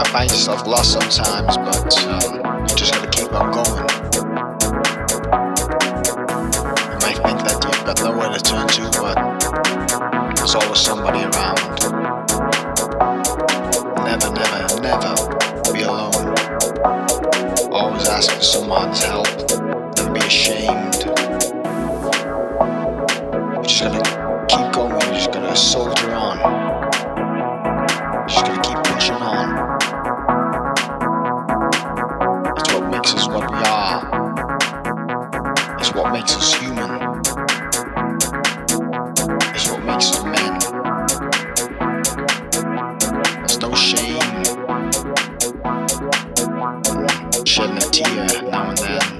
might find yourself lost sometimes, but um, you just gotta keep on going. You might think that you've got nowhere to turn to, but there's always somebody around. A tear now and then.